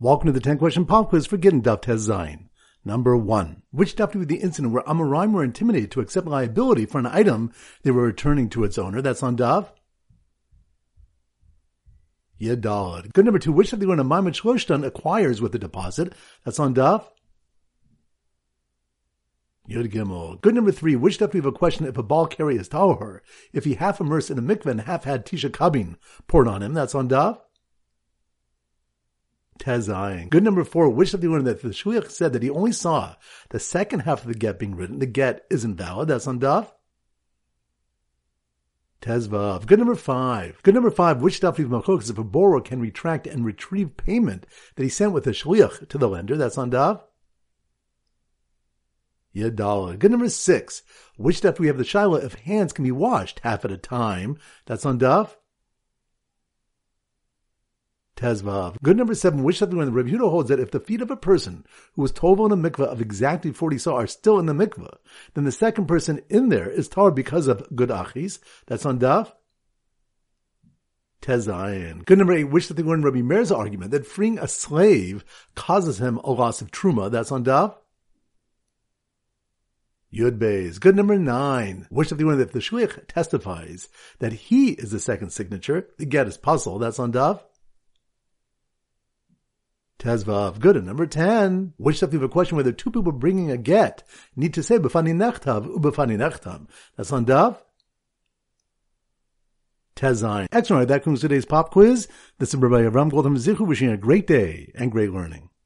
Welcome to the 10 question pop quiz for Gittin Daf Tez Zayin. Number one. Which daf be the incident where Amoraim were intimidated to accept liability for an item they were returning to its owner? That's on Daf. Yud Dalet. Good number two. Which daf when a Ma'amad Sheloshtan acquires with the deposit? That's on Daf. Yud Gimel. Good number three. Which daf we have a question if a ba'al keri is if he half immersed in a mikveh and half had tisha kabin poured on him? That's on Daf. Tezayin. Good number four, which of the one that the Shliach said that he only saw the second half of the get being written. The get isn't valid. That's on Daf. Tezvav. Good number five. Good number five, which stuff leaves machlokes if a borrower can retract and retrieve payment that he sent with a shliach to the lender. That's on Daf. Yud Dalet. Good number six. Which stuff we have the sheilah if hands can be washed half at a time? That's on Daf. Tezvav. Good number seven, which something when the Rebbe Yehuda holds that if the feet of a person who was told in a mikveh of exactly 40 se'ah are still in the mikveh, then the second person in there is tar because of gud achis. That's on daf. Tezayin. Good number eight, which something when Rabbi Meir's argument that freeing a slave causes him a loss of truma. That's on daf. Yud Beis. Good number nine. Wish that the one that if the shliach testifies that he is the second signature, the get is pasul. That's on daf. Tezvav. Good. And number 10, which stuff you have a question whether two people bringing a get need to say b'fani nechtav u'b'fani nechtav. That's on Daf. Tezain. Excellent. That concludes today's pop quiz. This is Rabbi Avram Goldham Zichu wishing a great day and great learning.